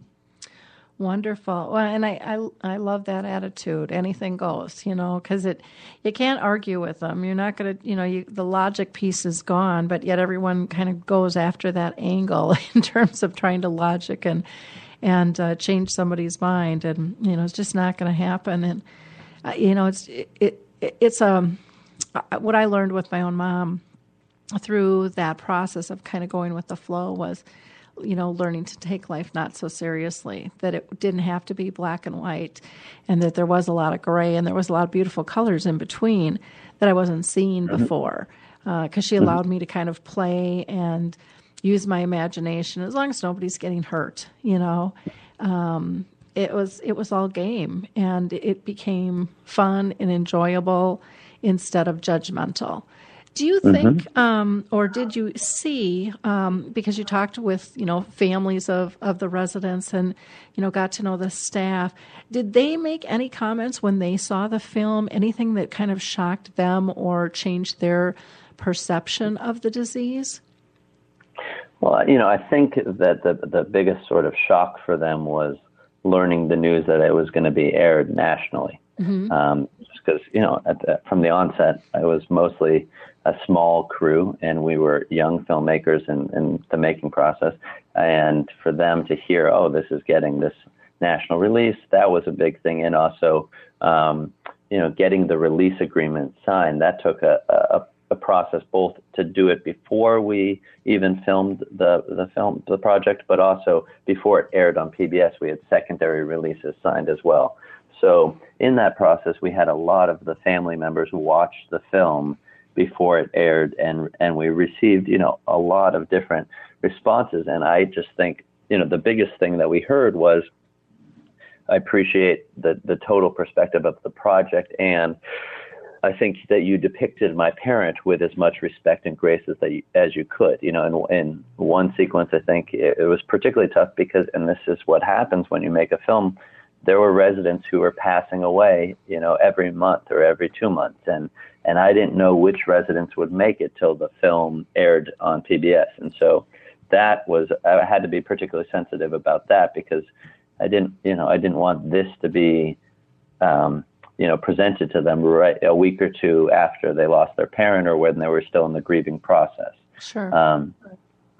Wonderful. Well, and I, I, I love that attitude. Anything goes, you know, because it, you can't argue with them. You're not going to, you know, you, the logic piece is gone, but yet everyone kind of goes after that angle in terms of trying to logic and, and uh, change somebody's mind. And, you know, it's just not going to happen. And, uh, you know, it's, it, it it's, um, what I learned with my own mom through that process of kind of going with the flow was, you know, learning to take life not so seriously, that it didn't have to be black and white, and that there was a lot of gray and there was a lot of beautiful colors in between that I wasn't seeing mm-hmm. before. Because uh, she mm-hmm. allowed me to kind of play and use my imagination as long as nobody's getting hurt, you know. Um, it was it was all game, and it became fun and enjoyable instead of judgmental. Do you mm-hmm. think, mm-hmm. um, or did you see, um, because you talked with you know families of of the residents and you know got to know the staff, did they make any comments when they saw the film? Anything that kind of shocked them or changed their perception of the disease? Well, you know, I think that the the biggest sort of shock for them was learning the news that it was going to be aired nationally. Mm-hmm. Um, just because you know, the, from the onset, I was mostly a small crew, and we were young filmmakers in, in the making process. And for them to hear, oh, this is getting this national release, that was a big thing. And also, um, you know, getting the release agreement signed, that took a, a, a process both to do it before we even filmed the the film the project, but also before it aired on PBS, we had secondary releases signed as well. So in that process, we had a lot of the family members watch the film before it aired, and and we received you know a lot of different responses. And I just think you know the biggest thing that we heard was I appreciate the the total perspective of the project and. I think that you depicted my parent with as much respect and grace as you, as you could. You know, in, in one sequence, I think it, it was particularly tough because, and this is what happens when you make a film there were residents who were passing away, you know, every month or every two months, and and I didn't know which residents would make it till the film aired on PBS, and so that was I had to be particularly sensitive about that because I didn't, you know, I didn't want this to be, um, you know, presented to them right a week or two after they lost their parent or when they were still in the grieving process. Sure. Um,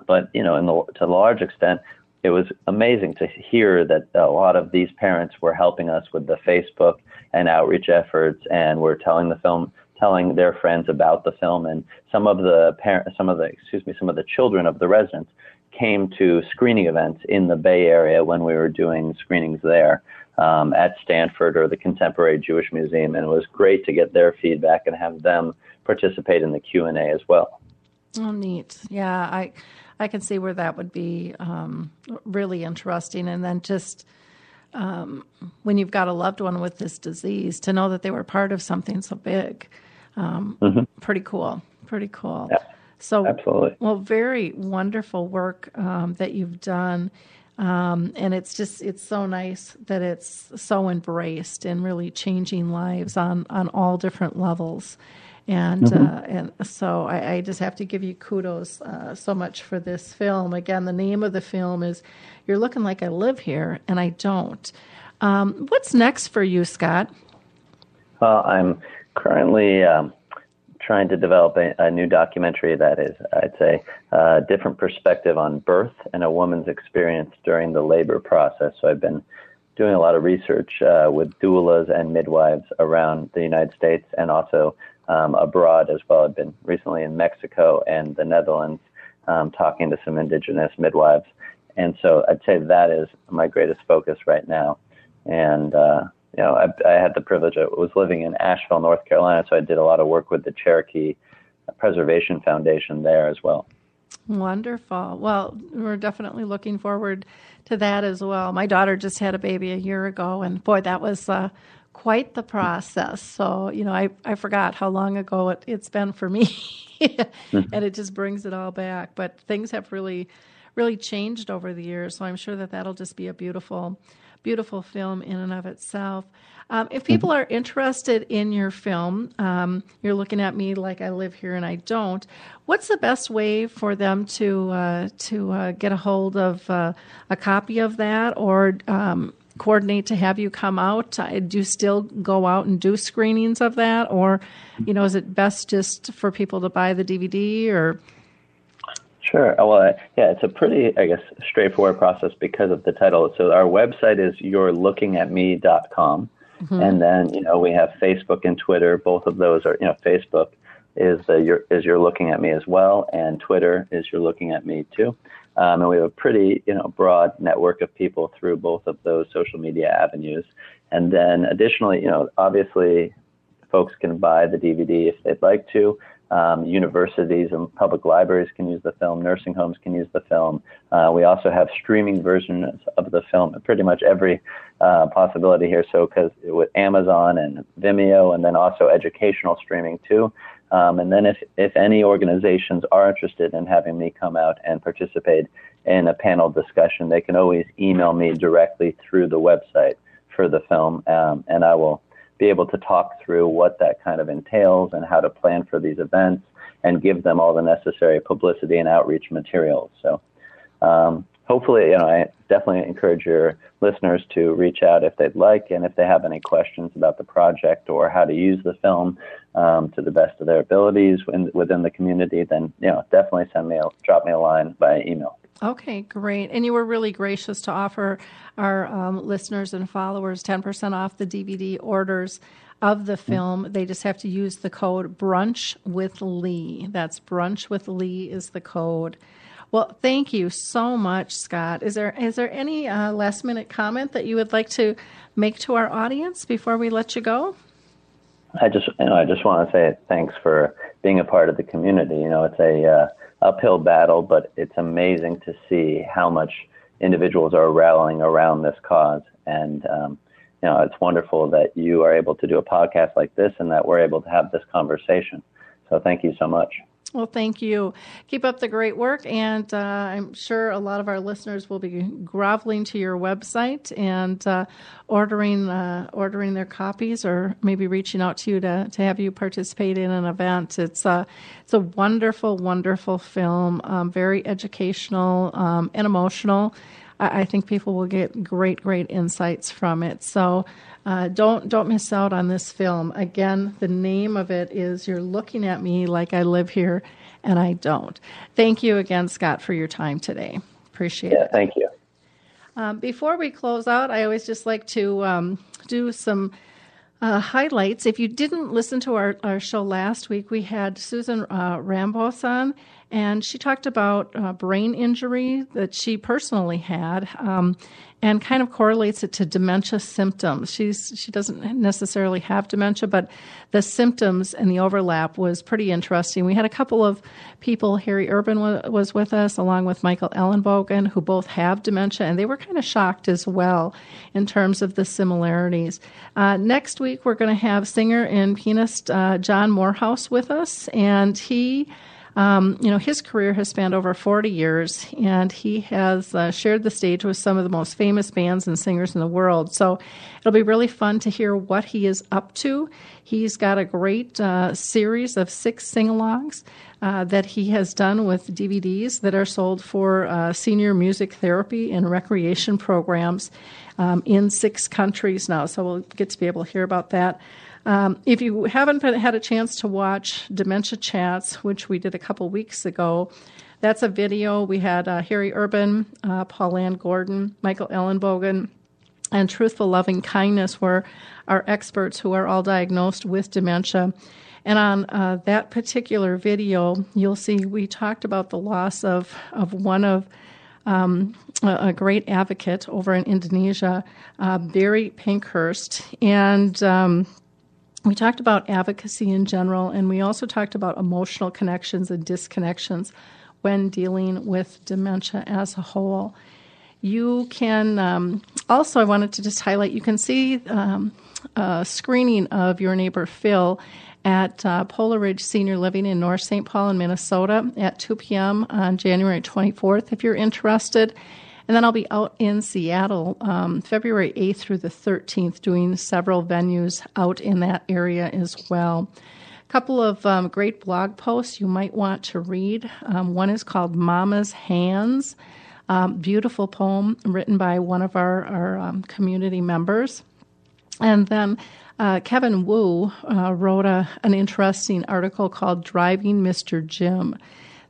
but you know, in the, to a large extent, it was amazing to hear that a lot of these parents were helping us with the Facebook and outreach efforts, and were telling the film, telling their friends about the film, and some of the parents, some of the excuse me, some of the children of the residents came to screening events in the Bay Area when we were doing screenings there um, at Stanford or the Contemporary Jewish Museum, and it was great to get their feedback and have them participate in the Q and A as well. Oh, neat! Yeah, I I can see where that would be um, really interesting. And then just um, when you've got a loved one with this disease, to know that they were part of something so big, um, mm-hmm. pretty cool. Pretty cool. Yeah, so, absolutely. Well, very wonderful work um, that you've done. Um, and it's just it's so nice that it's so embraced and really changing lives on on all different levels and mm-hmm. uh, and so I, I, just have to give you kudos uh, so much for this film. Again, the name of the film is "You're Looking Like I Live Here and I Don't." Um, what's next for you, Scott? Well, I'm currently um, trying to develop a, a, new documentary that is, I'd say, a different perspective on birth and a woman's experience during the labor process. So I've been doing a lot of research uh, with doulas and midwives around the United States and also um, abroad as well. I've been recently in Mexico and the Netherlands um, talking to some indigenous midwives. And so I'd say that is my greatest focus right now. And, uh, you know, I, I had the privilege, I was living in Asheville, North Carolina, so I did a lot of work with the Cherokee Preservation Foundation there as well. Wonderful. Well, we're definitely looking forward to that as well. My daughter just had a baby a year ago, and boy, that was uh, quite the process. So, you know, I, I forgot how long ago it, it's been for me. And it just brings it all back. But things have really, really changed over the years. So I'm sure that that'll just be a beautiful, beautiful film in and of itself. Um, if people are interested in your film, um, you're looking at me like I live here and I don't. What's the best way for them to uh, to uh, get a hold of uh, a copy of that, or um, coordinate to have you come out? Do you still go out and do screenings of that, or you know, is it best just for people to buy the DVD or? Sure. Well, yeah, it's a pretty, I guess, straightforward process because of the title. So our website is yourelookingatme.com. Mm-hmm. And then, you know, we have Facebook and Twitter. Both of those are, you know, Facebook is the you're, is you're looking at me as well, and Twitter is you're looking at me too. Um, and we have a pretty, you know, broad network of people through both of those social media avenues. And then additionally, you know, obviously folks can buy the DVD if they'd like to. Um, universities and public libraries can use the film. Nursing homes can use the film. Uh, we also have streaming versions of the film. Pretty much every uh, possibility here. So, because with Amazon and Vimeo, and then also educational streaming too. Um, and then, if if any organizations are interested in having me come out and participate in a panel discussion, they can always email me directly through the website for the film, um, and I will be able to talk through what that kind of entails and how to plan for these events and give them all the necessary publicity and outreach materials. So um, hopefully, you know, I definitely encourage your listeners to reach out if they'd like and if they have any questions about the project or how to use the film um, to the best of their abilities in, within the community, then, you know, definitely send me a, drop me a line by email. Okay, great. And you were really gracious to offer our um, listeners and followers 10% off the DVD orders of the film. They just have to use the code Brunch with Lee. That's Brunch with Lee is the code. Well, thank you so much, Scott. Is there is there any uh, last minute comment that you would like to make to our audience before we let you go? I just you know I just want to say thanks for being a part of the community. You know, it's a uh, uphill battle, but it's amazing to see how much individuals are rallying around this cause. And, um, you know, it's wonderful that you are able to do a podcast like this and that we're able to have this conversation. So thank you so much. Well, thank you. Keep up the great work, and uh, I'm sure a lot of our listeners will be groveling to your website and uh, ordering uh, ordering their copies, or maybe reaching out to you to, to have you participate in an event. It's a it's a wonderful, wonderful film, um, very educational um, and emotional. I, I think people will get great, great insights from it. So. Uh, don't don't miss out on this film. Again, the name of it is "You're Looking at Me Like I Live Here, and I Don't." Thank you again, Scott, for your time today. Appreciate yeah, it. Thank you. Um, before we close out, I always just like to um, do some uh, highlights. If you didn't listen to our, our show last week, we had Susan uh, Rambos on, and she talked about uh, brain injury that she personally had. Um, and kind of correlates it to dementia symptoms. She's she doesn't necessarily have dementia, but the symptoms and the overlap was pretty interesting. We had a couple of people. Harry Urban was, was with us, along with Michael Ellenbogen, who both have dementia, and they were kind of shocked as well in terms of the similarities. Uh, next week, we're going to have singer and pianist uh, John Morehouse with us, and he um, you know, his career has spanned over 40 years, and he has uh, shared the stage with some of the most famous bands and singers in the world. So it'll be really fun to hear what he is up to. He's got a great uh, series of six sing alongs. Uh, that he has done with DVDs that are sold for uh, senior music therapy and recreation programs um, in six countries now. So we'll get to be able to hear about that. Um, if you haven't been, had a chance to watch Dementia Chats, which we did a couple weeks ago, that's a video. We had uh, Harry Urban, uh, Paul Gordon, Michael Ellenbogen, and Truthful Loving Kindness were our experts who are all diagnosed with dementia. And on uh, that particular video, you'll see we talked about the loss of, of one of um, a, a, great advocate over in Indonesia, uh, Barry Pinkhurst. And um, we talked about advocacy in general, and we also talked about emotional connections and disconnections when dealing with dementia as a whole. You can um, also, I wanted to just highlight, you can see um, a screening of your neighbor Phil at uh, Polar Ridge Senior Living in North St. Paul in Minnesota at 2 p.m. on January 24th if you're interested. And then I'll be out in Seattle um, February 8th through the 13th doing several venues out in that area as well. A couple of um, great blog posts you might want to read. Um, one is called Mama's Hands. Um, beautiful poem written by one of our, our um, community members. And then uh, Kevin Wu uh, wrote a, an interesting article called Driving Mr. Jim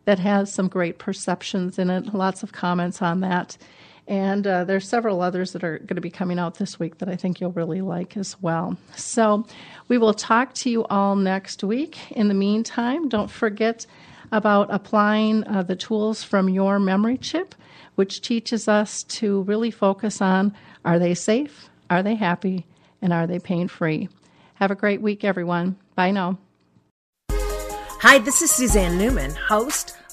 that has some great perceptions in it, lots of comments on that. And uh, there's several others that are going to be coming out this week that I think you'll really like as well. So we will talk to you all next week. In the meantime, don't forget about applying uh, the tools from your memory chip, which teaches us to really focus on are they safe, are they happy, and are they pain free. Have a great week, everyone. Bye now. Hi, this is Suzanne Newman, host